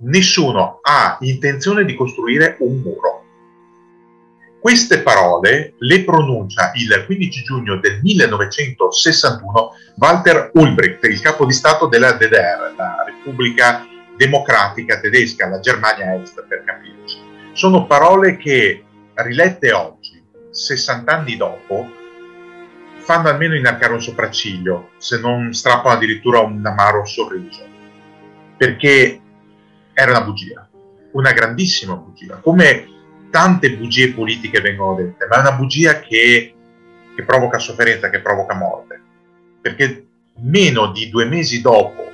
nessuno ha intenzione di costruire un muro. Queste parole le pronuncia il 15 giugno del 1961 Walter Ulbricht, il capo di Stato della DDR, la Repubblica Democratica Tedesca, la Germania Est per capirci. Sono parole che rilette oggi, 60 anni dopo, fanno almeno inarcare un sopracciglio, se non strappano addirittura un amaro sorriso, perché era una bugia, una grandissima bugia, come tante bugie politiche vengono dette, ma è una bugia che, che provoca sofferenza, che provoca morte, perché meno di due mesi dopo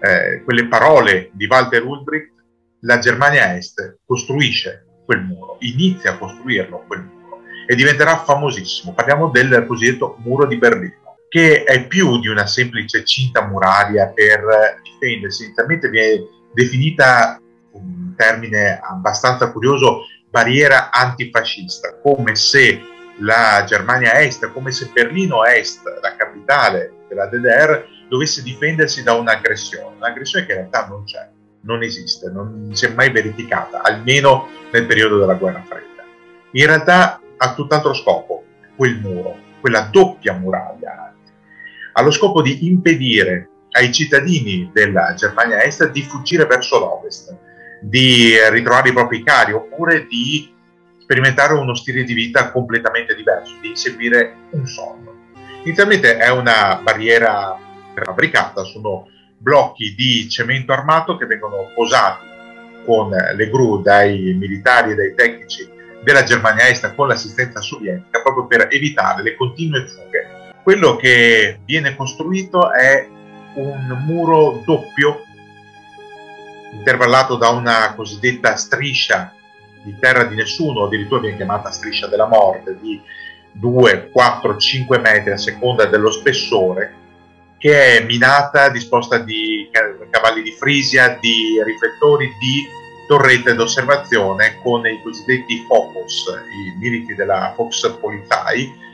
eh, quelle parole di Walter Ulbricht, la Germania Est costruisce quel muro, inizia a costruirlo quel muro e diventerà famosissimo. Parliamo del cosiddetto muro di Berlino, che è più di una semplice cinta muraria per difendersi, inizialmente viene definita un termine abbastanza curioso barriera antifascista, come se la Germania Est, come se Berlino Est, la capitale della DDR, dovesse difendersi da un'aggressione, un'aggressione che in realtà non c'è non esiste, non si è mai verificata, almeno nel periodo della guerra fredda. In realtà ha tutt'altro scopo quel muro, quella doppia muraglia, ha lo scopo di impedire ai cittadini della Germania Est di fuggire verso l'ovest, di ritrovare i propri cari oppure di sperimentare uno stile di vita completamente diverso, di inseguire un sogno. Inizialmente è una barriera fabbricata, sono blocchi di cemento armato che vengono posati con le gru dai militari e dai tecnici della Germania Est con l'assistenza sovietica proprio per evitare le continue fughe. Quello che viene costruito è un muro doppio intervallato da una cosiddetta striscia di terra di nessuno, addirittura viene chiamata striscia della morte, di 2, 4, 5 metri a seconda dello spessore, che è minata, disposta di cavalli di frisia, di riflettori, di torrette d'osservazione con i cosiddetti focus, i militi della Fox Polizei,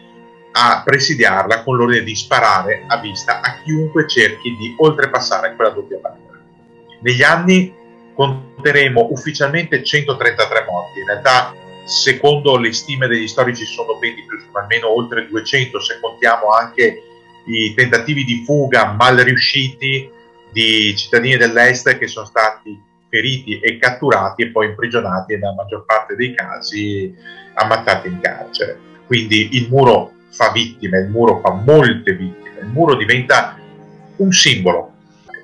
a presidiarla con l'ordine di sparare a vista a chiunque cerchi di oltrepassare quella doppia barriera. Negli anni conteremo ufficialmente 133 morti, in realtà secondo le stime degli storici sono ben di più, sono almeno oltre 200 se contiamo anche i tentativi di fuga mal riusciti di cittadini dell'est che sono stati feriti e catturati e poi imprigionati e nella maggior parte dei casi ammazzati in carcere. Quindi il muro fa vittime, il muro fa molte vittime, il muro diventa un simbolo,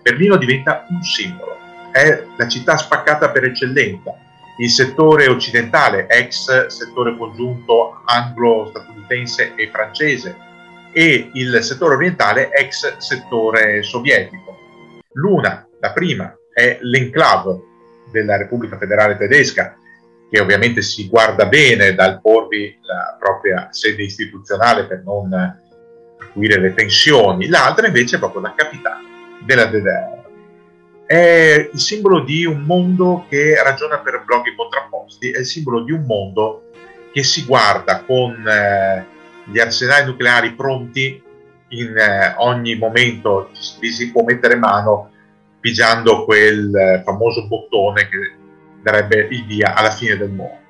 Berlino diventa un simbolo, è la città spaccata per eccellenza, il settore occidentale, ex settore congiunto anglo-statunitense e francese, e il settore orientale ex settore sovietico. L'una, la prima, è l'enclave della Repubblica Federale Tedesca, che ovviamente si guarda bene dal porvi la propria sede istituzionale per non acuire le tensioni, l'altra invece è proprio la capitale della DDR. È il simbolo di un mondo che ragiona per blocchi contrapposti, è il simbolo di un mondo che si guarda con eh, gli arsenali nucleari pronti in eh, ogni momento vi si può mettere mano pigiando quel eh, famoso bottone che darebbe il via alla fine del mondo.